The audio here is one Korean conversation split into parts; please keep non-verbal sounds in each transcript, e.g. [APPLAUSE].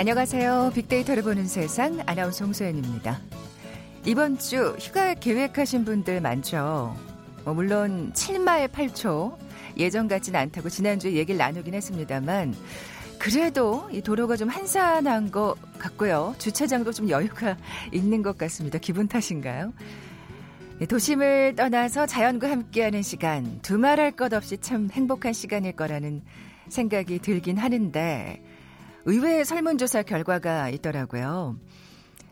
안녕하세요. 빅데이터를 보는 세상 아나운서 홍소연입니다. 이번 주 휴가 계획하신 분들 많죠. 뭐 물론 7말 8초 예전 같지는 않다고 지난주에 얘기를 나누긴 했습니다만 그래도 이 도로가 좀 한산한 것 같고요. 주차장도 좀 여유가 [LAUGHS] 있는 것 같습니다. 기분 탓인가요? 도심을 떠나서 자연과 함께하는 시간, 두말할 것 없이 참 행복한 시간일 거라는 생각이 들긴 하는데 의외의 설문조사 결과가 있더라고요.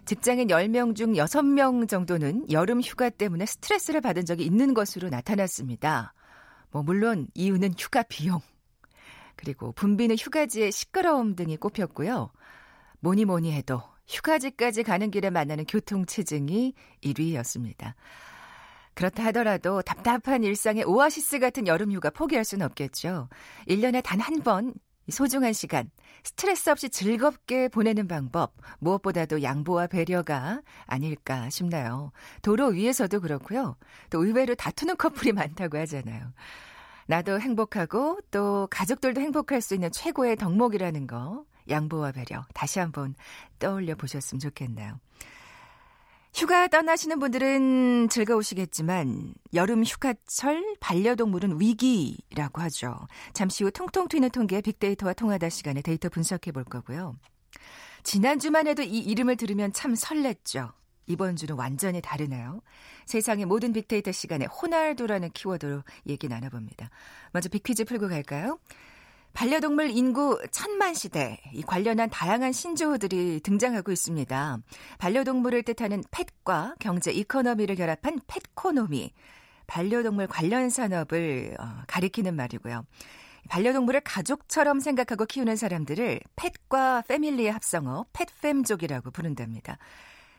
직장인 10명 중 6명 정도는 여름 휴가 때문에 스트레스를 받은 적이 있는 것으로 나타났습니다. 뭐, 물론 이유는 휴가 비용, 그리고 붐비는 휴가지의 시끄러움 등이 꼽혔고요. 뭐니 뭐니 해도 휴가지까지 가는 길에 만나는 교통체증이 1위였습니다. 그렇다 하더라도 답답한 일상의 오아시스 같은 여름 휴가 포기할 수는 없겠죠. 1년에 단 한 번 소중한 시간, 스트레스 없이 즐겁게 보내는 방법, 무엇보다도 양보와 배려가 아닐까 싶나요. 도로 위에서도 그렇고요. 또 의외로 다투는 커플이 [LAUGHS] 많다고 하잖아요. 나도 행복하고 또 가족들도 행복할 수 있는 최고의 덕목이라는 거, 양보와 배려 다시 한번 떠올려 보셨으면 좋겠네요. 휴가 떠나시는 분들은 즐거우시겠지만 여름 휴가철 반려동물은 위기라고 하죠. 잠시 후 통통 튀는 통계 빅데이터와 통하다 시간에 데이터 분석해 볼 거고요. 지난주만 해도 이 이름을 들으면 참 설렜죠. 이번 주는 완전히 다르네요. 세상의 모든 빅데이터 시간에 호날두라는 키워드로 얘기 나눠봅니다. 먼저 빅퀴즈 풀고 갈까요? 반려동물 인구 천만 시대 이 관련한 다양한 신조어들이 등장하고 있습니다. 반려동물을 뜻하는 pet과 경제 economy를 결합한 펫코노미. 반려동물 관련 산업을 어, 가리키는 말이고요. 반려동물을 가족처럼 생각하고 키우는 사람들을 펫과 패밀리의 합성어 펫팸족이라고 부른답니다.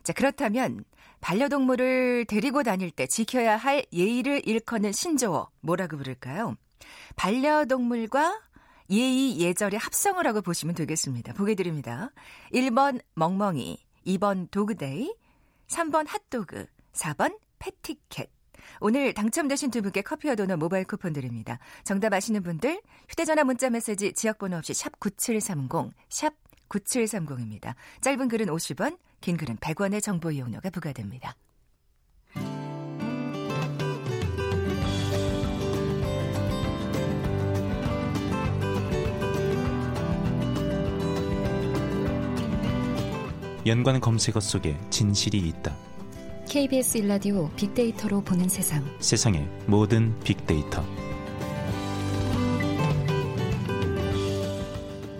자, 그렇다면 반려동물을 데리고 다닐 때 지켜야 할 예의를 일컫는 신조어 뭐라고 부를까요? 반려동물과 예의 예절의 합성어 라고 보시면 되겠습니다. 보게 드립니다. 1번 멍멍이, 2번 도그데이, 3번 핫도그, 4번 패티켓. 오늘 당첨되신 두 분께 커피와 도넛 모바일 쿠폰 드립니다. 정답 아시는 분들 휴대전화 문자 메시지 지역번호 없이 샵 9730, 샵 9730입니다. 짧은 글은 50원, 긴 글은 100원의 정보 이용료가 부과됩니다. 연관 검색어 속에 진실이 있다. KBS 일라디오 빅데이터로 보는 세상. 세상의 모든 빅데이터.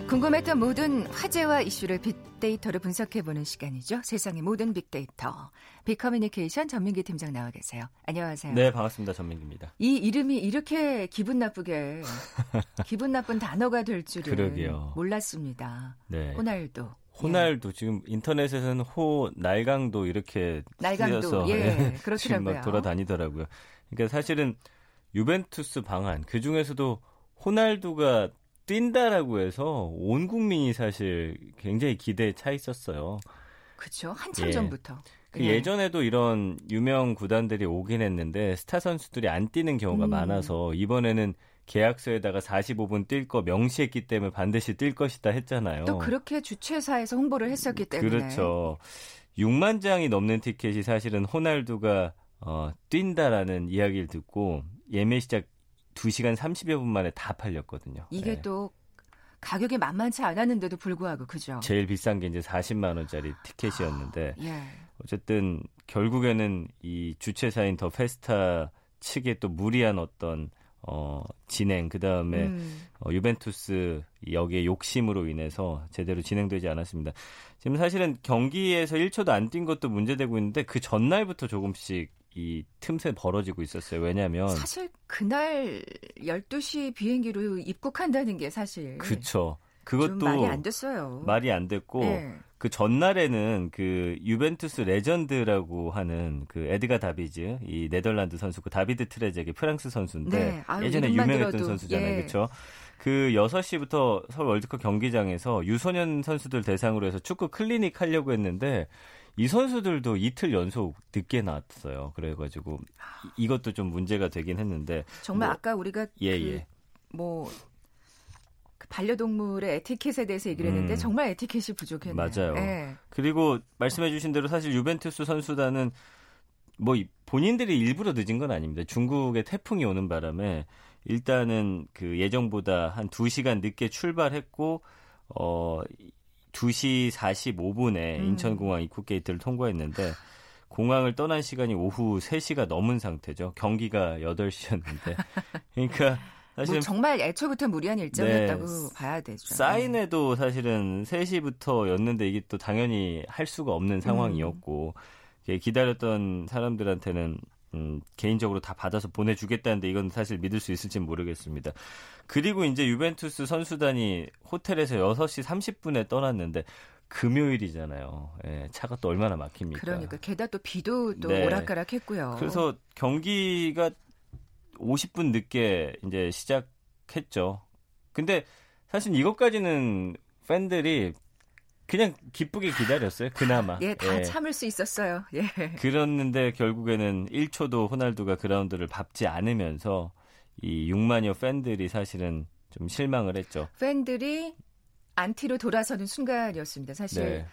궁금했던 모든 화제와 이슈를 빅데이터로 분석해보는 시간이죠. 세상의 모든 빅데이터. 빅커뮤니케이션 전민기 팀장 나와 계세요. 안녕하세요. 네, 반갑습니다. 전민기입니다. 이 이름이 이렇게 기분 나쁘게 [LAUGHS] 기분 나쁜 단어가 될 줄은 그러게요. 몰랐습니다. 네. 호날두. 호날두 예. 지금 인터넷에서는 호 날강도 이렇게 날강도 예, [LAUGHS] 그렇더라고요. 돌아다니더라고요. 그러니까 사실은 유벤투스 방한 그 중에서도 호날두가 뛴다라고 해서 온 국민이 사실 굉장히 기대에 차 있었어요. 그렇죠. 한참 예. 전부터. 그 예. 전에도 이런 유명 구단들이 오긴 했는데 스타 선수들이 안 뛰는 경우가 음. 많아서 이번에는 계약서에다가 45분 뛸 거 명시했기 때문에 반드시 뛸 것이다 했잖아요. 또 그렇게 주최사에서 홍보를 했었기 때문에. 그렇죠. 6만 장이 넘는 티켓이 사실은 호날두가 어, 뛴다라는 이야기를 듣고 예매 시작 2시간 30여 분 만에 다 팔렸거든요. 이게 네. 또 가격이 만만치 않았는데도 불구하고 그죠? 제일 비싼 게 이제 40만 원짜리 티켓이었는데 아, 예. 어쨌든 결국에는 이 주최사인 더 페스타 측의 또 무리한 어떤 어 진행 그다음에 음. 어, 유벤투스 여기에 욕심으로 인해서 제대로 진행되지 않았습니다. 지금 사실은 경기에서 1초도 안 뛴 것도 문제되고 있는데 그 전날부터 조금씩 이 틈새 벌어지고 있었어요. 왜냐하면 사실 그날 12시 비행기로 입국한다는 게 사실 그렇죠. 그것도 말이 안 됐어요. 말이 안 됐고 네. 그 전날에는 그 유벤투스 레전드라고 하는 그 에드가 다비즈 이 네덜란드 선수 그 다비드 트레제게 프랑스 선수인데 네. 아유, 예전에 유명했던 들어도. 선수잖아요. 예. 그렇죠? 그 6시부터 서울 월드컵 경기장에서 유소년 선수들 대상으로 해서 축구 클리닉 하려고 했는데 이 선수들도 이틀 연속 늦게 나왔어요. 그래 가지고 이것도 좀 문제가 되긴 했는데 정말 뭐, 아까 우리가 예, 그, 예. 뭐 반려동물의 에티켓에 대해서 얘기를 했는데 음. 정말 에티켓이 부족했네요. 맞아요. 네. 그리고 말씀해주신 대로 사실 유벤투스 선수단은 뭐 본인들이 일부러 늦은 건 아닙니다. 중국에 태풍이 오는 바람에 일단은 그 예정보다 한 2시간 늦게 출발했고 어 2시 45분에 음. 인천공항 입국 게이트를 통과했는데 공항을 떠난 시간이 오후 3시가 넘은 상태죠. 경기가 8시였는데. [LAUGHS] 그러니까 사실 뭐 정말 애초부터 무리한 일정이었다고 네, 봐야 되죠. 사인회도 사실은 3시부터 였는데 이게 또 당연히 할 수가 없는 상황이었고 음. 기다렸던 사람들한테는 음, 개인적으로 다 받아서 보내주겠다는데 이건 사실 믿을 수 있을지 모르겠습니다. 그리고 이제 유벤투스 선수단이 호텔에서 6시 30분에 떠났는데 금요일이잖아요. 예, 차가 또 얼마나 막힙니까? 그러니까 게다가 또 비도 또 네. 오락가락했고요. 그래서 경기가 50분 늦게 이제 시작했죠. 근데 사실 이것까지는 팬들이 그냥 기쁘게 기다렸어요. 그나마. 예, 다 예. 참을 수 있었어요. 예. 그랬는데 결국에는 1초도 호날두가 그라운드를 밟지 않으면서 이 6만여 팬들이 사실은 좀 실망을 했죠. 팬들이 안티로 돌아서는 순간이었습니다. 사실 네.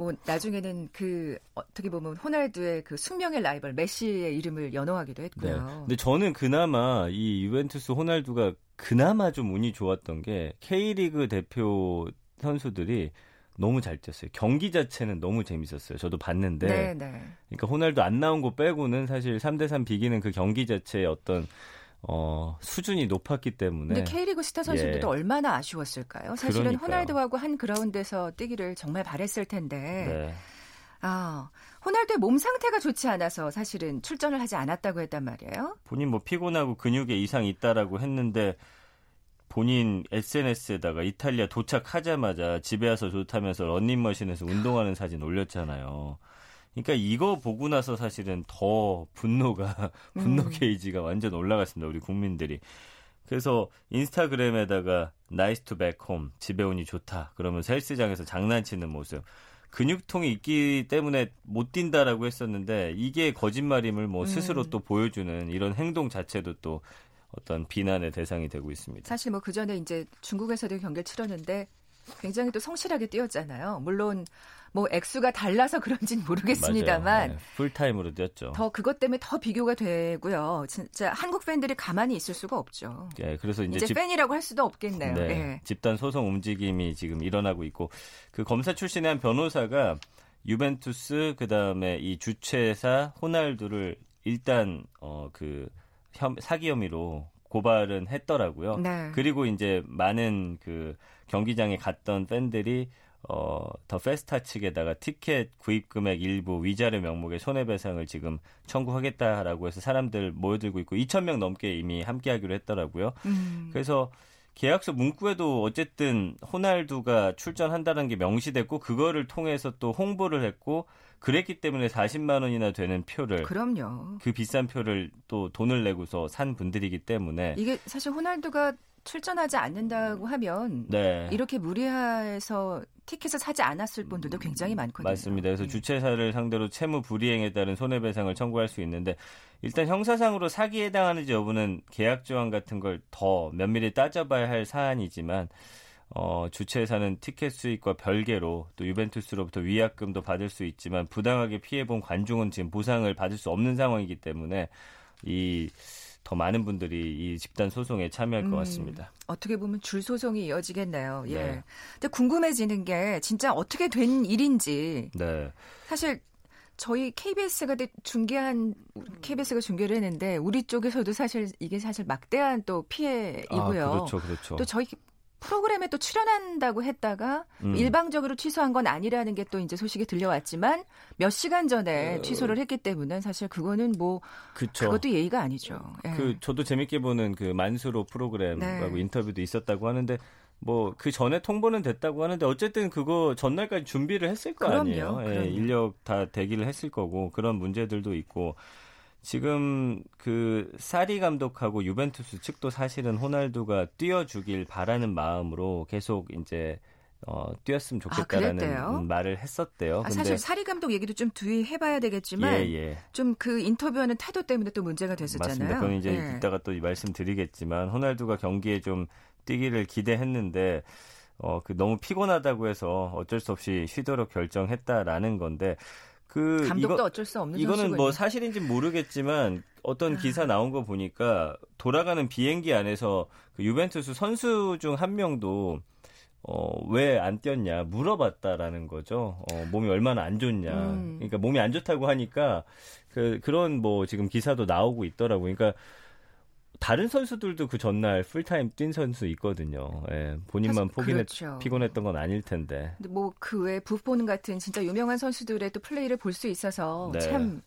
뭐 나중에는 그 어떻게 보면 호날두의 그 숙명의 라이벌 메시의 이름을 연호하기도 했고요. 네. 근데 저는 그나마 이 유벤투스 호날두가 그나마 좀 운이 좋았던 게 K리그 대표 선수들이 너무 잘 뛰었어요. 경기 자체는 너무 재밌었어요. 저도 봤는데. 네, 네. 그러니까 호날두 안 나온 거 빼고는 사실 3대 3 비기는 그 경기 자체의 어떤 어, 수준이 높았기 때문에. 근데 K리그 스타 선수들도 예. 얼마나 아쉬웠을까요? 사실은 그러니까요. 호날두하고 한 그라운드에서 뛰기를 정말 바랬을 텐데. 네. 아, 호날두의 몸 상태가 좋지 않아서 사실은 출전을 하지 않았다고 했단 말이에요. 본인 뭐 피곤하고 근육에 이상이 있다라고 했는데 본인 SNS에다가 이탈리아 도착하자마자 집에 와서 좋다면서 런닝머신에서 운동하는 사진 올렸잖아요. 그러니까 이거 보고 나서 사실은 더 분노가 [LAUGHS] 분노 음. 게이지가 완전 올라갔습니다. 우리 국민들이. 그래서 인스타그램에다가 nice to back home 집에 오니 좋다. 그러면서 헬스장에서 장난치는 모습. 근육통이 있기 때문에 못 뛴다라고 했었는데 이게 거짓말임을 뭐 스스로 음. 또 보여주는 이런 행동 자체도 또 어떤 비난의 대상이 되고 있습니다. 사실 뭐 그 전에 이제 중국에서도 경기를 치렀는데 굉장히 또 성실하게 뛰었잖아요. 물론 뭐 액수가 달라서 [LAUGHS] 그런지는 모르겠습니다만 네, 풀타임으로 뛰었죠. 더 그것 때문에 더 비교가 되고요. 진짜 한국 팬들이 가만히 있을 수가 없죠. 네, 그래서 이제, 이제 집, 팬이라고 할 수도 없겠네요. 네, 네. 집단 소송 움직임이 지금 일어나고 있고 그 검사 출신의 한 변호사가 유벤투스 그다음에 이 주최사 호날두를 일단 어그 사기 혐의로 고발은 했더라고요. 네. 그리고 이제 많은 그 경기장에 갔던 팬들이 어, 더 페스타 측에다가 티켓 구입 금액 일부 위자료 명목의 손해배상을 지금 청구하겠다라고 해서 사람들 모여들고 있고 2천 명 넘게 이미 함께하기로 했더라고요. 음. 그래서 계약서 문구에도 어쨌든 호날두가 출전한다는 게 명시됐고 그거를 통해서 또 홍보를 했고 그랬기 때문에 40만 원이나 되는 표를 그럼요. 그 비싼 표를 또 돈을 내고서 산 분들이기 때문에 이게 사실 호날두가 출전하지 않는다고 하면 네. 이렇게 무리해서 티켓을 사지 않았을 분들도 굉장히 많거든요. 맞습니다. 그래서 네. 주최사를 상대로 채무 불이행에 따른 손해배상을 청구할 수 있는데 일단 형사상으로 사기에 해당하는지 여부는 계약 조항 같은 걸 더 면밀히 따져봐야 할 사안이지만 어, 주최사는 티켓 수익과 별개로 또 유벤투스로부터 위약금도 받을 수 있지만 부당하게 피해본 관중은 지금 보상을 받을 수 없는 상황이기 때문에 이 더 많은 분들이 이 집단 소송에 참여할 음, 것 같습니다. 어떻게 보면 줄 소송이 이어지겠네요. 예. 네. 근데 궁금해지는 게 진짜 어떻게 된 일인지. 네. 사실 저희 KBS가 중계한 KBS가 중계를 했는데 우리 쪽에서도 사실 이게 사실 막대한 또 피해이고요. 아, 그렇죠, 그렇죠. 또 저희 프로그램에 또 출연한다고 했다가 음. 일방적으로 취소한 건 아니라는 게 또 이제 소식이 들려왔지만 몇 시간 전에 어... 취소를 했기 때문에 사실 그거는 뭐 그쵸. 그것도 예의가 아니죠. 예. 그 저도 재밌게 보는 그 만수로 프로그램하고 네. 인터뷰도 있었다고 하는데 뭐 그 전에 통보는 됐다고 하는데 어쨌든 그거 전날까지 준비를 했을 거 그럼요, 아니에요. 예, 그럼요. 인력 다 대기를 했을 거고 그런 문제들도 있고 지금 그 사리 감독하고 유벤투스 측도 사실은 호날두가 뛰어주길 바라는 마음으로 계속 이제 어, 뛰었으면 아, 좋겠다라는 아, 말을 했었대요. 아, 사실 사리 감독 얘기도 좀 뒤에 해봐야 되겠지만 예, 예. 좀그 인터뷰하는 태도 때문에 또 문제가 됐었잖아요. 맞습니다. 그건 이제 예. 이따가 또 말씀드리겠지만 호날두가 경기에 좀 뛰기를 기대했는데 어, 그 너무 피곤하다고 해서 어쩔 수 없이 쉬도록 결정했다라는 건데 그 감독도 이거, 어쩔 수 없는 이거는. 뭐 사실인지 모르겠지만 어떤 아. 기사 나온 거 보니까 돌아가는 비행기 안에서 그 유벤투스 선수 중 한 명도 어, 왜 안 뛰었냐 물어봤다라는 거죠. 어, 몸이 얼마나 안 좋냐. 음. 그러니까 몸이 안 좋다고 하니까 그 그런 뭐 지금 기사도 나오고 있더라고요. 그러니까 다른 선수들도 그 전날 풀타임 뛴 선수 있거든요. 예, 본인만 포기했, 그렇죠. 피곤했던 건 아닐 텐데. 뭐 그 외 부폰 같은 진짜 유명한 선수들의 또 플레이를 볼 수 있어서 네. 참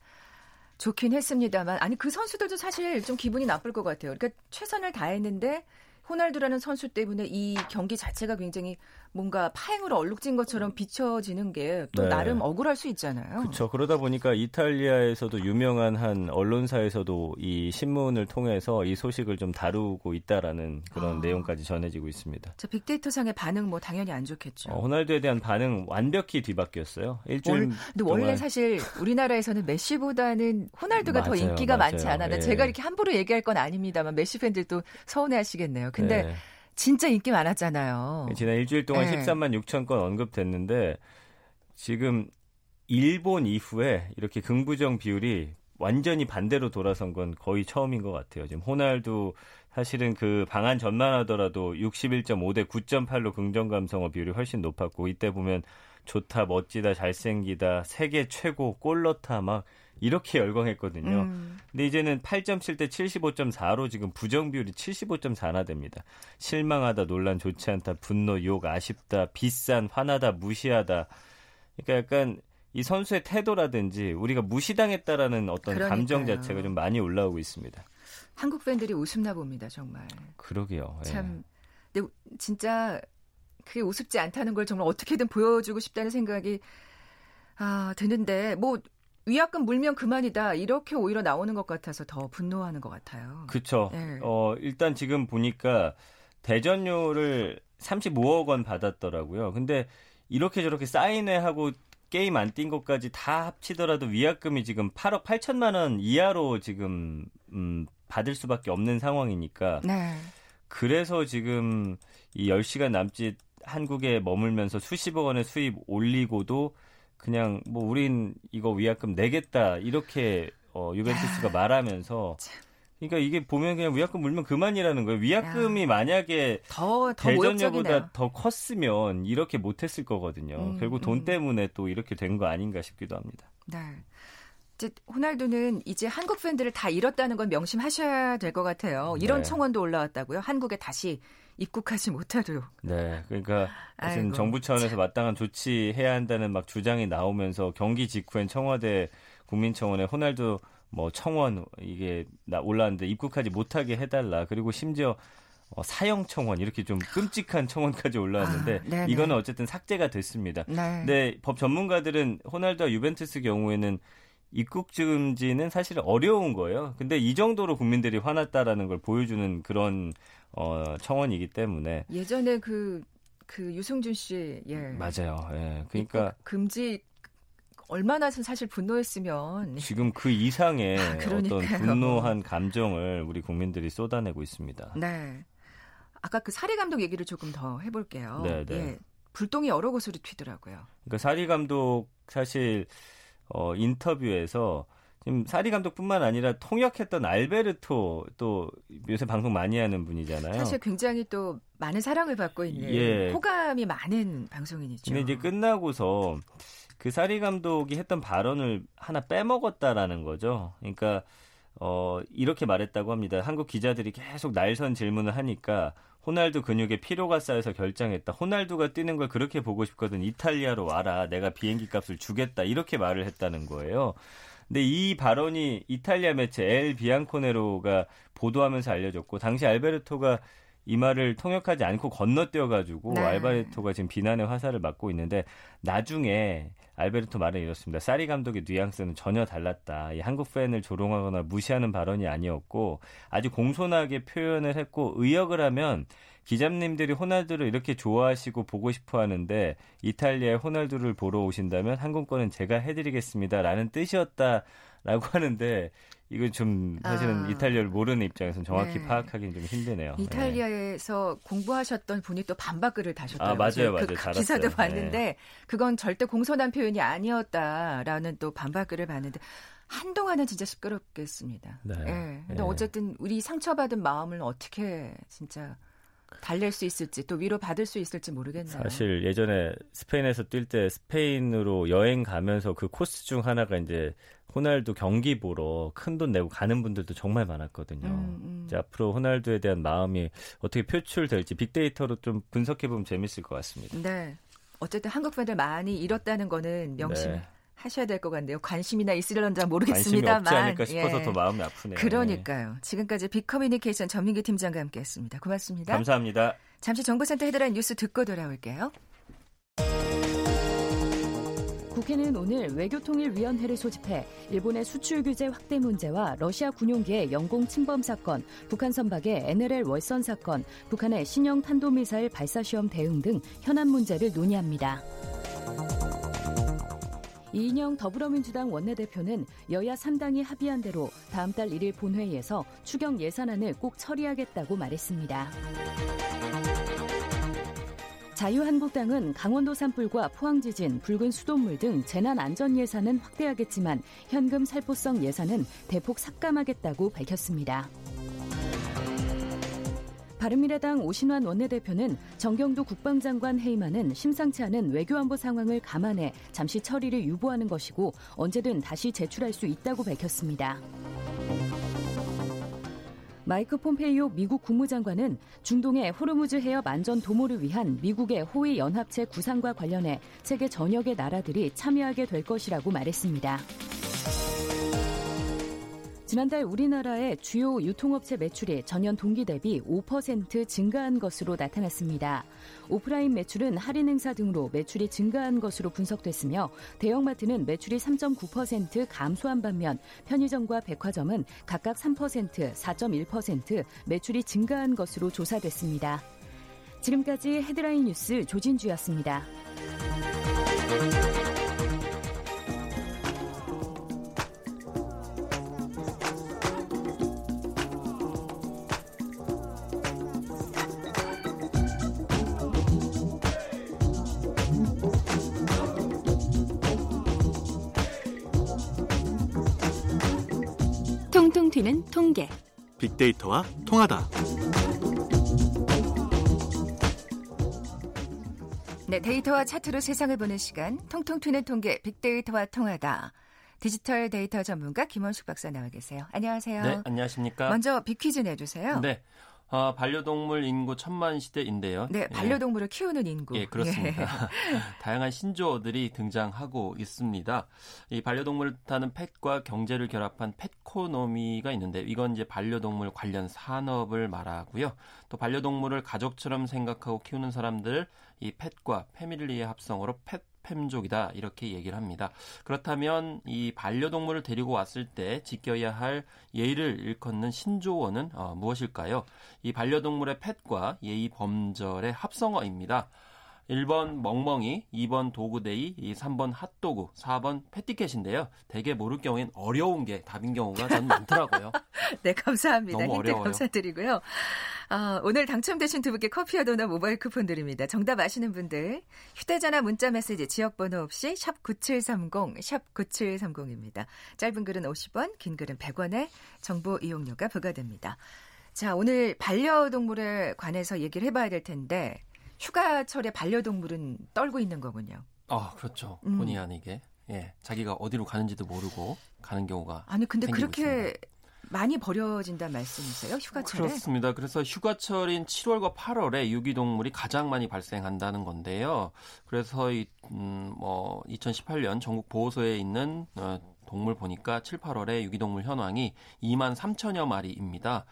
좋긴 했습니다만 아니 그 선수들도 사실 좀 기분이 나쁠 것 같아요. 그러니까 최선을 다했는데 호날두라는 선수 때문에 이 경기 자체가 굉장히 뭔가 파행으로 얼룩진 것처럼 비춰지는 게또 네. 나름 억울할 수 있잖아요. 그렇죠. 그러다 보니까 이탈리아에서도 유명한 한 언론사에서도 이 신문을 통해서 이 소식을 좀 다루고 있다라는 그런 아. 내용까지 전해지고 있습니다. 자, 빅데이터 상의 반응 뭐 당연히 안 좋겠죠. 어, 호날두에 대한 반응 완벽히 뒤바뀌었어요. 일주일 월, 근데 원래 사실 우리나라에서는 메시보다는 호날두가 맞아요, 더 인기가 맞아요. 많지 않아. 예. 제가 이렇게 함부로 얘기할 건 아닙니다만 메시 팬들도 서운해하시겠네요. 근데 네. 진짜 인기 많았잖아요. 지난 일주일 동안 네. 13만 6천 건 언급됐는데 지금 일본 이후에 이렇게 긍부정 비율이 완전히 반대로 돌아선 건 거의 처음인 것 같아요. 지금 호날두 사실은 그 방한 전만 하더라도 61.5 대 9.8로 긍정 감성어 비율이 훨씬 높았고 이때 보면 좋다, 멋지다, 잘생기다, 세계 최고, 골넣다 막 이렇게 열광했거든요. 음. 근데 이제는 8.7대 75.4로 지금 부정 비율이 75.4나 됩니다. 실망하다, 논란 좋지 않다, 분노, 욕, 아쉽다, 비싼, 화나다, 무시하다. 그러니까 약간 이 선수의 태도라든지 우리가 무시당했다라는 어떤 그러니까요. 감정 자체가 좀 많이 올라오고 있습니다. 한국 팬들이 웃음나 봅니다, 정말. 그러게요. 예. 참, 근데 진짜 그게 우습지 않다는 걸 정말 어떻게든 보여주고 싶다는 생각이 아, 드는데 뭐 위약금 물면 그만이다 이렇게 오히려 나오는 것 같아서 더 분노하는 것 같아요. 그렇죠. 네. 어 일단 지금 보니까 대전료를 35억 원 받았더라고요. 근데 이렇게 저렇게 사인회하고 게임 안 뛴 것까지 다 합치더라도 위약금이 지금 8억 8천만 원 이하로 지금 음, 받을 수밖에 없는 상황이니까. 네. 그래서 지금 이 10시간 남짓 한국에 머물면서 수십억 원의 수입 올리고도 그냥 뭐 우린 이거 위약금 내겠다 이렇게 어, 유벤투스가 야, 말하면서 그러니까 이게 보면 그냥 위약금 물면 그만이라는 거예요. 위약금이 야, 만약에 더, 더 대전료보다 더 컸으면 이렇게 못했을 거거든요. 음, 결국 돈 음. 때문에 또 이렇게 된 거 아닌가 싶기도 합니다. 네. 이제 호날두는 이제 한국 팬들을 다 잃었다는 건 명심하셔야 될 것 같아요. 이런 네. 청원도 올라왔다고요. 한국에 다시 입국하지 못하도록. 네, 그러니까 무슨 정부 차원에서 마땅한 조치해야 한다는 막 주장이 나오면서 경기 직후엔 청와대 국민청원에 호날두 뭐 청원 이게 나 올라왔는데 입국하지 못하게 해달라. 그리고 심지어 어, 사형 청원 이렇게 좀 끔찍한 청원까지 올라왔는데 아, 이거는 어쨌든 삭제가 됐습니다. 네. 근데 법 전문가들은 호날두와 유벤투스 경우에는 입국 금지는 사실 어려운 거예요. 근데 이 정도로 국민들이 화났다라는 걸 보여주는 그런 어, 청원이기 때문에 예전에 그, 그 유승준 씨, 예. 맞아요. 예. 그러니까. 금지 얼마나 사실 분노했으면 지금 그 이상의 아, 어떤 분노한 감정을 우리 국민들이 쏟아내고 있습니다. 네. 아까 그 사리 감독 얘기를 조금 더 해볼게요. 네, 네. 예. 불똥이 여러 곳으로 튀더라고요. 그러니까 사리 감독 사실 어, 인터뷰에서 지금 사리 감독뿐만 아니라 통역했던 알베르토 또 요새 방송 많이 하는 분이잖아요. 사실 굉장히 또 많은 사랑을 받고 있는 예. 호감이 많은 방송인이죠. 근데 이제 끝나고서 그 사리 감독이 했던 발언을 하나 빼먹었다라는 거죠. 그러니까 어 이렇게 말했다고 합니다. 한국 기자들이 계속 날선 질문을 하니까 호날두 근육에 피로가 쌓여서 결정했다. 호날두가 뛰는 걸 그렇게 보고 싶거든. 이탈리아로 와라. 내가 비행기 값을 주겠다. 이렇게 말을 했다는 거예요. 근데 이 발언이 이탈리아 매체 엘 비앙코네로가 보도하면서 알려졌고 당시 알베르토가 이 말을 통역하지 않고 건너뛰어 가지고 네. 알베르토가 지금 비난의 화살을 맞고 있는데 나중에 알베르토 말은 이렇습니다. 사리 감독의 뉘앙스는 전혀 달랐다. 이 한국 팬을 조롱하거나 무시하는 발언이 아니었고 아주 공손하게 표현을 했고 의역을 하면 기자님들이 호날두를 이렇게 좋아하시고 보고 싶어 하는데 이탈리아에 호날두를 보러 오신다면 한국권은 제가 해드리겠습니다라는 뜻이었다. 라고 하는데 이건 좀 사실은 아. 이탈리아를 모르는 입장에서는 정확히 네. 파악하기는 좀 힘드네요. 이탈리아에서 네. 공부하셨던 분이 또 반박글을 다셨더라고요. 아, 맞아요, 맞아요. 그 기사도 봤는데 네. 그건 절대 공손한 표현이 아니었다라는 또 반박글을 봤는데 한동안은 진짜 시끄럽겠습니다. 네. 예. 근데 네. 어쨌든 우리 상처받은 마음을 어떻게 진짜 달랠 수 있을지 또 위로 받을 수 있을지 모르겠네요. 사실 예전에 스페인에서 뛸 때 스페인으로 여행 가면서 그 코스 중 하나가 이제 호날두 경기 보러 큰 돈 내고 가는 분들도 정말 많았거든요. 음, 음. 이제 앞으로 호날두에 대한 마음이 어떻게 표출될지 빅데이터로 좀 분석해 보면 재밌을 것 같습니다. 네. 어쨌든 한국 팬들 많이 잃었다는 거는 명심 네. 하셔야 될 것 같네요. 관심이나 있으려는지 모르겠습니다만. 관심이 않을까 싶어서 예. 더 마음이 아프네요. 그러니까요. 지금까지 빅커뮤니케이션 전민기 팀장과 함께했습니다. 고맙습니다. 감사합니다. 잠시 정보센터 헤드라인 뉴스 듣고 돌아올게요. 국회는 오늘 외교통일위원회를 소집해 일본의 수출 규제 확대 문제와 러시아 군용기의 영공 침범 사건, 북한 선박의 NLL 월선 사건, 북한의 신형 탄도미사일 발사 시험 대응 등 현안 문제를 논의합니다. 이인영 더불어민주당 원내대표는 여야 3당이 합의한 대로 다음 달 1일 본회의에서 추경 예산안을 꼭 처리하겠다고 말했습니다. 자유한국당은 강원도 산불과 포항 지진, 붉은 수돗물 등 재난 안전 예산은 확대하겠지만 현금 살포성 예산은 대폭 삭감하겠다고 밝혔습니다. 바른미래당 오신환 원내대표는 정경도 국방장관 회의만은 심상치 않은 외교안보 상황을 감안해 잠시 처리를 유보하는 것이고 언제든 다시 제출할 수 있다고 밝혔습니다. 마이크 폼페이오 미국 국무장관은 중동의 호르무즈 해협 안전 도모를 위한 미국의 호위 연합체 구상과 관련해 세계 전역의 나라들이 참여하게 될 것이라고 말했습니다. 지난달 우리나라의 주요 유통업체 매출이 전년 동기 대비 5% 증가한 것으로 나타났습니다. 오프라인 매출은 할인 행사 등으로 매출이 증가한 것으로 분석됐으며 대형마트는 매출이 3.9% 감소한 반면 편의점과 백화점은 각각 3%, 4.1% 매출이 증가한 것으로 조사됐습니다. 지금까지 헤드라인 뉴스 조진주였습니다. 통통 튀는 통계. 빅데이터와 통하다. 네, 데이터와 차트로 세상을 보는 시간. 통통 튀는 통계 빅데이터와 통하다. 디지털 데이터 전문가 김원숙 박사 나와 계세요. 안녕하세요. 네, 안녕하십니까. 먼저 빅퀴즈 내주세요. 네. 어, 반려동물 인구 천만 시대인데요. 네, 예. 반려동물을 예. 키우는 인구. 예, 그렇습니다. 예. [LAUGHS] 다양한 신조어들이 등장하고 있습니다. 이 반려동물을 타는 펫과 경제를 결합한 펫코노미가 있는데 이건 이제 반려동물 관련 산업을 말하고요. 또 반려동물을 가족처럼 생각하고 키우는 사람들 이 펫과 패밀리의 합성어로 펫 팸족이다 이렇게 얘기를 합니다. 그렇다면 이 반려동물을 데리고 왔을 때 지켜야 할 예의를 일컫는 신조어는 어, 무엇일까요? 이 반려동물의 펫과 예의 범절의 합성어입니다. 1번 멍멍이, 2번 도구데이, 3번 핫도그, 4번 패티켓인데요. 대개 모를 경우엔 어려운 게 답인 경우가 저는 많더라고요. [LAUGHS] 네, 감사합니다. 너무 어려워요. 감사드리고요. 아, 오늘 당첨되신 두 분께 커피와 도넛 모바일 쿠폰 드립니다. 정답 아시는 분들 휴대전화 문자 메시지 지역번호 없이 샵 9730, 샵 9730입니다. 짧은 글은 50원, 긴 글은 100원에 정보 이용료가 부과됩니다. 자, 오늘 반려동물에 관해서 얘기를 해봐야 될 텐데 휴가철에 반려동물은 떨고 있는 거군요. 아, 그렇죠. 음. 본의 아니게. 예. 자기가 어디로 가는지도 모르고 가는 경우가 아니 근데 그렇게 있습니다. 많이 버려진다는 말씀이세요? 휴가철에? 그렇습니다. 그래서 휴가철인 7월과 8월에 유기동물이 가장 많이 발생한다는 건데요. 그래서 이, 음, 뭐 2018년 전국 보호소에 있는 어, 동물 보니까 7, 8월에 유기동물 현황이 2만 3천여 마리입니다.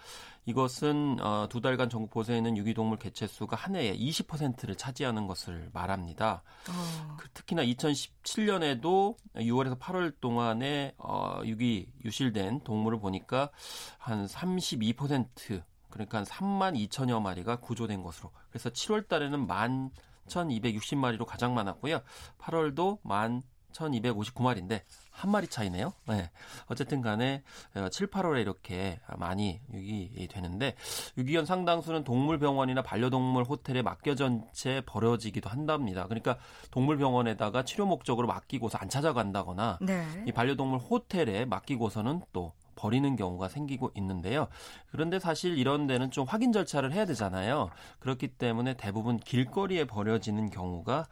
이것은 어, 두 달간 전국 보세에 있는 유기동물 개체 수가 한 해에 20%를 차지하는 것을 말합니다. 어. 그, 특히나 2017년에도 6월에서 8월 동안에 어, 유기 유실된 동물을 보니까 한 32% 그러니까 한 3만 2천여 마리가 구조된 것으로. 그래서 7월 달에는 만 1,260마리로 가장 많았고요. 8월도 만 1259마리인데 한 마리 차이네요. 네. 어쨌든 간에 7, 어, 8월에 이렇게 많이 유기 되는데 유기견 상당수는 동물병원이나 반려동물 호텔에 맡겨진 채 버려지기도 한답니다. 그러니까 동물병원에다가 치료 목적으로 맡기고서 안 찾아간다거나 네. 이 반려동물 호텔에 맡기고서는 또 버리는 경우가 생기고 있는데요. 그런데 사실 이런 데는 좀 확인 절차를 해야 되잖아요. 그렇기 때문에 대부분 길거리에 버려지는 경우가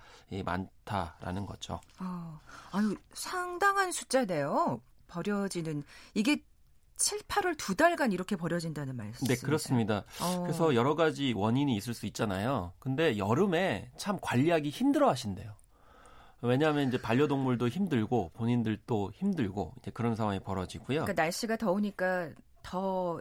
많다라는 거죠. 아, 아유, 상당한 숫자네요. 버려지는 이게 7, 8월 두 달간 이렇게 버려진다는 말씀. 네, 그렇습니다. 어. 그래서 여러 가지 원인이 있을 수 있잖아요. 근데 여름에 참 관리하기 힘들어 하신대요. 왜냐하면 이제 반려동물도 힘들고 본인들도 힘들고 이제 그런 상황이 벌어지고요. 그러니까 날씨가 더우니까 더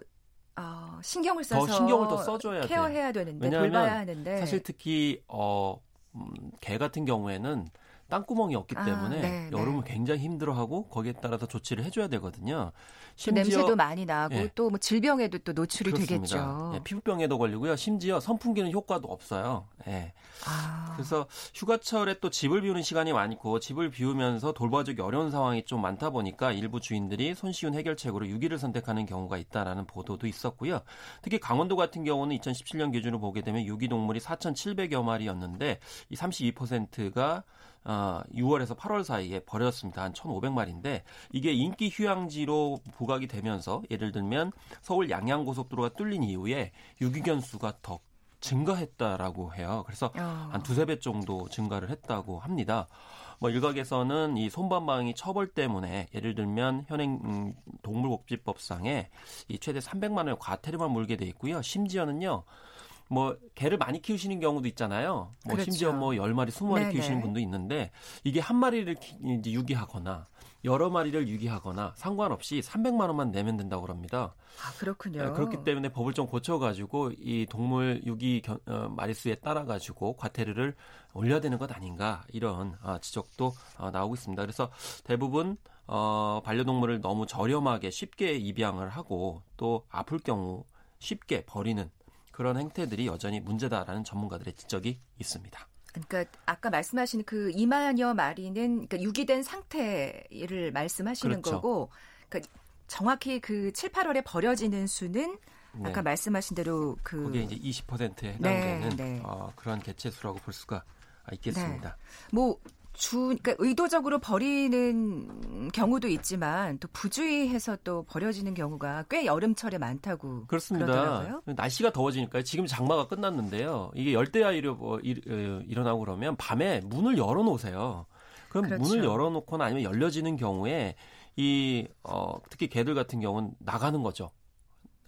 어, 신경을 써서 더 신경을 더 써줘야 케어해야 돼. 되는데 돌봐야 하는데 사실 특히 어, 음, 개 같은 경우에는 땅구멍이 없기 아, 때문에 아, 네, 여름을 네. 굉장히 힘들어하고 거기에 따라서 조치를 해줘야 되거든요. 심지어 냄새도 많이 나고 예. 또뭐 질병에도 또 노출이 그렇습니다. 되겠죠. 예, 피부병에도 걸리고요. 심지어 선풍기는 효과도 없어요. 예. 아. 그래서 휴가철에 또 집을 비우는 시간이 많고 집을 비우면서 돌봐주기 어려운 상황이 좀 많다 보니까 일부 주인들이 손쉬운 해결책으로 유기를 선택하는 경우가 있다라는 보도도 있었고요. 특히 강원도 같은 경우는 2017년 기준으로 보게 되면 유기동물이 4,700여 마리였는데 이 32%가 어, 6월에서 8월 사이에 버렸습니다. 한 1,500마리인데 이게 인기 휴양지로 부각이 되면서 예를 들면 서울 양양고속도로가 뚫린 이후에 유기견 수가 더 증가했다라고 해요. 그래서 어. 한 두세 배 정도 증가를 했다고 합니다. 뭐 일각에서는 이 손반망이 처벌 때문에 예를 들면 현행 음, 동물복지법상에 이 최대 300만 원의 과태료만 물게 돼 있고요. 심지어는요. 뭐 개를 많이 키우시는 경우도 있잖아요. 뭐 그렇죠. 심지어 뭐 10마리, 20마리 네네. 키우시는 분도 있는데 이게 한 마리를 이제 유기하거나 여러 마리를 유기하거나 상관없이 300만 원만 내면 된다고 그럽니다. 아, 그렇군요. 네, 그렇기 때문에 법을 좀 고쳐 가지고 이 동물 유기 겨, 어, 마리수에 따라 가지고 과태료를 올려야 되는 것 아닌가 이런 아, 지적도 어, 나오고 있습니다. 그래서 대부분 어, 반려동물을 너무 저렴하게 쉽게 입양을 하고 또 아플 경우 쉽게 버리는 그런 행태들이 여전히 문제다라는 전문가들의 지적이 있습니다. 그러니까 아까 말씀하신 그 2만여 마리는 그러니까 유기된 상태를 말씀하시는 그렇죠. 거고 그러니까 정확히 그 7, 8월에 버려지는 수는 네. 아까 말씀하신 대로 그 그게 이제 20%에 해당되는 네, 네. 어, 그런 개체 수라고 볼 수가 있겠습니다. 네. 뭐 주, 그러니까 의도적으로 버리는 경우도 있지만 또 부주의해서 또 버려지는 경우가 꽤 여름철에 많다고 그렇습니다. 그러더라고요. 날씨가 더워지니까 지금 장마가 끝났는데요. 이게 열대야일이 뭐 어, 일어나고 그러면 밤에 문을 열어놓으세요. 그럼 그렇죠. 문을 열어놓거나 아니면 열려지는 경우에 이 어, 특히 개들 같은 경우는 나가는 거죠.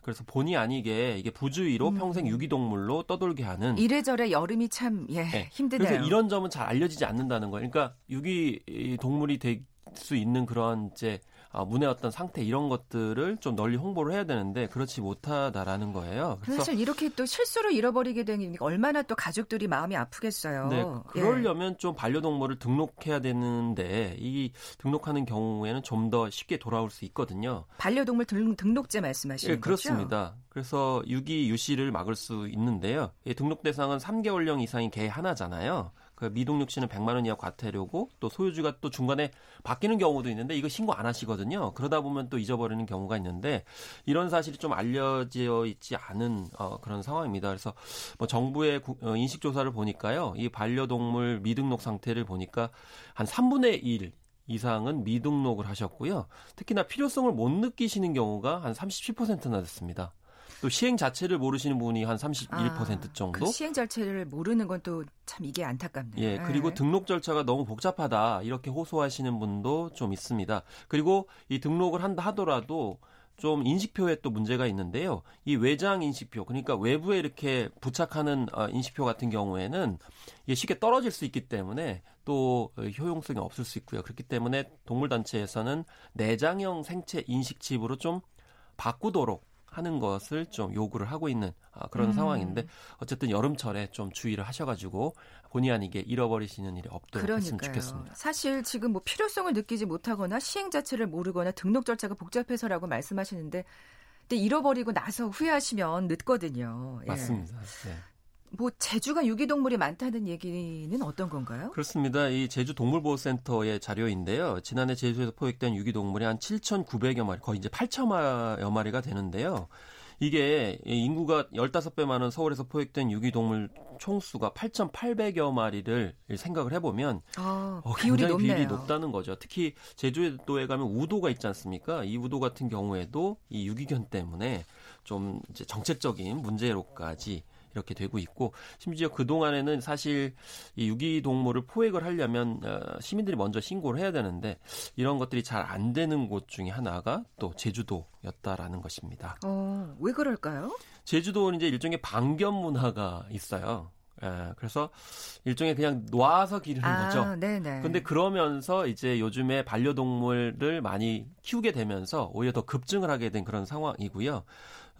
그래서 본의 아니게 이게 부주의로 음. 평생 유기동물로 떠돌게 하는 이래저래 여름이 참 예, 네. 힘드네요. 그래서 이런 점은 잘 알려지지 않는다는 거예요. 그러니까 유기 동물이 될 수 있는 그런 이제 아, 문의 어떤 상태 이런 것들을 좀 널리 홍보를 해야 되는데 그렇지 못하다라는 거예요. 사실 이렇게 또 실수로 잃어버리게 되니까 얼마나 또 가족들이 마음이 아프겠어요. 네, 그러려면 예. 좀 반려동물을 등록해야 되는데 이 등록하는 경우에는 좀 더 쉽게 돌아올 수 있거든요. 반려동물 등 록제 말씀하시는 네, 그렇습니다. 그래서 유기 유씨를 막을 수 있는데요. 등록 대상은 3개월령 이상인 개 하나잖아요. 그 미등록 시는 100만 원 이하 과태료고 또 소유주가 또 중간에 바뀌는 경우도 있는데 이거 신고 안 하시거든요. 그러다 보면 또 잊어버리는 경우가 있는데 이런 사실이 좀 알려져 있지 않은 어, 그런 상황입니다. 그래서 뭐 정부의 구, 어, 인식 조사를 보니까요. 이 반려동물 미등록 상태를 보니까 한 3분의 1 이상은 미등록을 하셨고요. 특히나 필요성을 못 느끼시는 경우가 한 37%나 됐습니다. 또 시행 자체를 모르시는 분이 한 31% 아, 정도. 그 시행 자체를 모르는 건 또 참 이게 안타깝네요. 예, 그리고 네. 등록 절차가 너무 복잡하다 이렇게 호소하시는 분도 좀 있습니다. 그리고 이 등록을 한다 하더라도 좀 인식표에 또 문제가 있는데요. 이 외장 인식표, 그러니까 외부에 이렇게 부착하는 어, 인식표 같은 경우에는 이게 쉽게 떨어질 수 있기 때문에 또 효용성이 없을 수 있고요. 그렇기 때문에 동물단체에서는 내장형 생체 인식 칩으로 좀 바꾸도록 하는 것을 좀 요구를 하고 있는 아, 그런 음. 상황인데 어쨌든 여름철에 좀 주의를 하셔가지고 본의 아니게 잃어버리시는 일이 없도록 그러니까요. 했으면 좋겠습니다. 사실 지금 뭐 필요성을 느끼지 못하거나 시행 자체를 모르거나 등록 절차가 복잡해서라고 말씀하시는데 근데 잃어버리고 나서 후회하시면 늦거든요. 예. 맞습니다. 네. 뭐 제주가 유기동물이 많다는 얘기는 어떤 건가요? 그렇습니다. 이 제주 동물보호센터의 자료인데요. 지난해 제주에서 포획된 유기동물이 한 7,900여 마리, 거의 이제 8천여 마리가 되는데요. 이게 인구가 15배 많은 서울에서 포획된 유기동물 총수가 8,800여 마리를 생각을 해보면 아, 어, 굉장히 비율이, 비율이 높다는 거죠. 특히 제주도에 가면 우도가 있지 않습니까? 이 우도 같은 경우에도 이 유기견 때문에 좀 정책적인 문제로까지 이렇게 되고 있고 심지어 그 동안에는 사실 이 유기동물을 포획을 하려면 어, 시민들이 먼저 신고를 해야 되는데 이런 것들이 잘 안 되는 곳 중에 하나가 또 제주도였다라는 것입니다. 어, 왜 그럴까요? 제주도는 이제 일종의 방견 문화가 있어요. 예, 그래서 일종의 그냥 놔서 기르는 아, 거죠. 네네. 근데 그러면서 이제 요즘에 반려동물을 많이 키우게 되면서 오히려 더 급증을 하게 된 그런 상황이고요.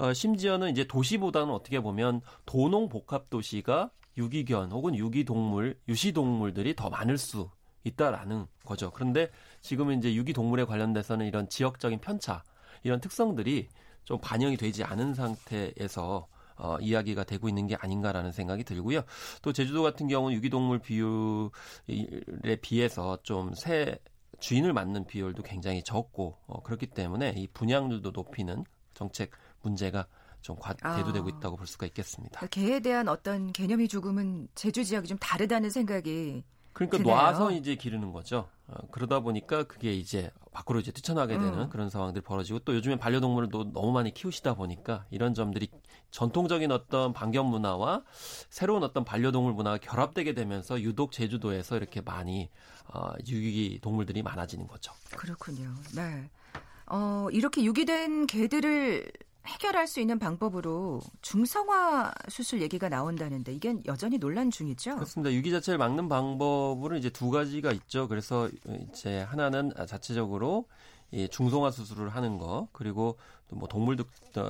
어, 심지어는 이제 도시보다는 어떻게 보면 도농 복합 도시가 유기견 혹은 유기동물, 유시동물들이 더 많을 수 있다라는 거죠. 그런데 지금은 이제 유기동물에 관련돼서는 이런 지역적인 편차, 이런 특성들이 좀 반영이 되지 않은 상태에서 어, 이야기가 되고 있는 게 아닌가라는 생각이 들고요. 또 제주도 같은 경우는 유기동물 비율에 비해서 좀 새 주인을 맞는 비율도 굉장히 적고 어, 그렇기 때문에 이 분양률도 높이는 정책 문제가 좀 과, 아. 대두되고 있다고 볼 수가 있겠습니다. 개에 대한 어떤 개념이 조금은 제주 지역이 좀 다르다는 생각이 그러니까 드네요. 놔서 이제 기르는 거죠. 어, 그러다 보니까 그게 이제 밖으로 이제 뛰쳐나게 되는 음. 그런 상황들이 벌어지고 또 요즘에 반려동물을 또 너무 많이 키우시다 보니까 이런 점들이 전통적인 어떤 반견 문화와 새로운 어떤 반려동물 문화가 결합되게 되면서 유독 제주도에서 이렇게 많이 어, 유기 동물들이 많아지는 거죠. 그렇군요. 네. 어, 이렇게 유기된 개들을 해결할 수 있는 방법으로 중성화 수술 얘기가 나온다는데 이게 여전히 논란 중이죠. 그렇습니다. 유기 자체를 막는 방법으로 이제 두 가지가 있죠. 그래서 이제 하나는 자체적으로 이 중성화 수술을 하는 것 그리고 또 뭐 동물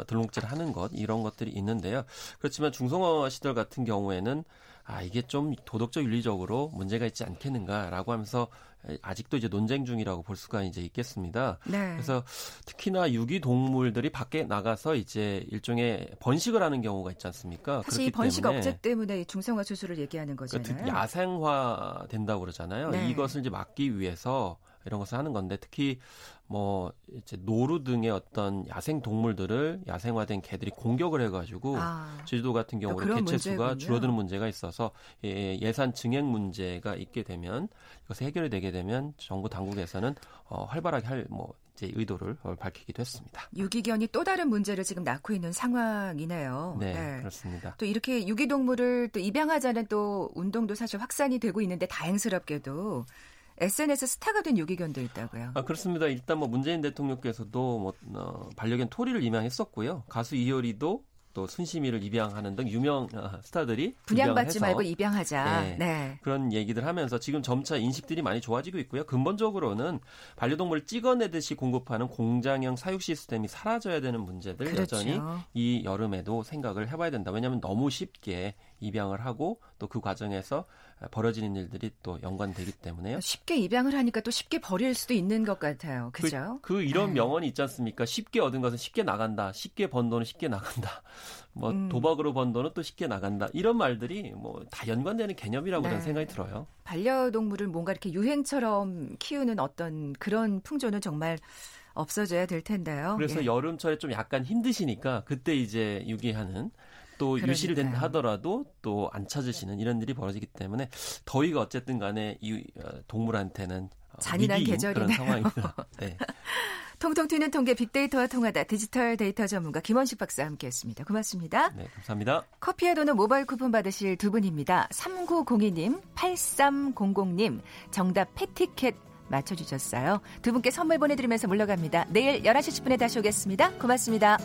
등록제를 하는 것 이런 것들이 있는데요. 그렇지만 중성화 시절 같은 경우에는 아 이게 좀 도덕적 윤리적으로 문제가 있지 않겠는가라고 하면서 아직도 이제 논쟁 중이라고 볼 수가 이제 있겠습니다. 네. 그래서 특히나 유기 동물들이 밖에 나가서 이제 일종의 번식을 하는 경우가 있지 않습니까? 사실 번식 억제 때문에 중성화 수술을 얘기하는 거잖아요. 그러니까 야생화 된다고 그러잖아요. 네. 이것을 이제 막기 위해서 이런 것을 하는 건데 특히 뭐 이제 노루 등의 어떤 야생 동물들을 야생화된 개들이 공격을 해가지고 아, 제주도 같은 경우는 개체 수가 줄어드는 문제가 있어서 예, 예산 증액 문제가 있게 되면 이것이 해결이 되게 되면 정부 당국에서는 어, 활발하게 할뭐 이제 의도를 밝히기도 했습니다. 유기견이 또 다른 문제를 지금 낳고 있는 상황이네요. 네, 네. 그렇습니다. 또 이렇게 유기동물을 또 입양하자는 또 운동도 사실 확산이 되고 있는데 다행스럽게도 SNS 스타가 된 유기견도 있다고요. 아, 그렇습니다. 일단 뭐 문재인 대통령께서도 뭐 어, 반려견 토리를 임양했었고요. 가수 이효리도 또 순심이를 입양하는 등 유명 어, 스타들이 분양받지 말고 입양하자. 네, 네. 그런 얘기들 하면서 지금 점차 인식들이 많이 좋아지고 있고요. 근본적으로는 반려동물을 찍어내듯이 공급하는 공장형 사육 시스템이 사라져야 되는 문제들 그렇죠. 여전히 이 여름에도 생각을 해봐야 된다. 왜냐하면 너무 쉽게 입양을 하고 또 그 과정에서 벌어지는 일들이 또 연관되기 때문에요. 쉽게 입양을 하니까 또 쉽게 버릴 수도 있는 것 같아요. 그죠? 그, 그 이런 네. 명언이 있지 않습니까? 쉽게 얻은 것은 쉽게 나간다. 쉽게 번 돈은 쉽게 나간다. [LAUGHS] 뭐 음. 도박으로 번 돈은 또 쉽게 나간다. 이런 말들이 뭐 다 연관되는 개념이라고 네. 저는 생각이 들어요. 반려동물을 뭔가 이렇게 유행처럼 키우는 어떤 그런 풍조는 정말 없어져야 될 텐데요. 그래서 예. 여름철에 좀 약간 힘드시니까 그때 이제 유기하는 또 그러니까요. 된다 하더라도 또 안 찾으시는 이런 일이 벌어지기 때문에 더위가 어쨌든 간에 이 어, 동물한테는 어, 잔인한 계절이네요. 상황입니다. [LAUGHS] 네. 통통 튀는 통계 빅데이터와 통하다 디지털 데이터 전문가 김원식 박사 함께했습니다. 고맙습니다. 네, 감사합니다. 커피에 도는 모바일 쿠폰 받으실 두 분입니다. 3902님, 8300님, 정답 패티켓 맞춰주셨어요. 두 분께 선물 보내드리면서 물러갑니다. 내일 11시 10분에 다시 오겠습니다. 고맙습니다.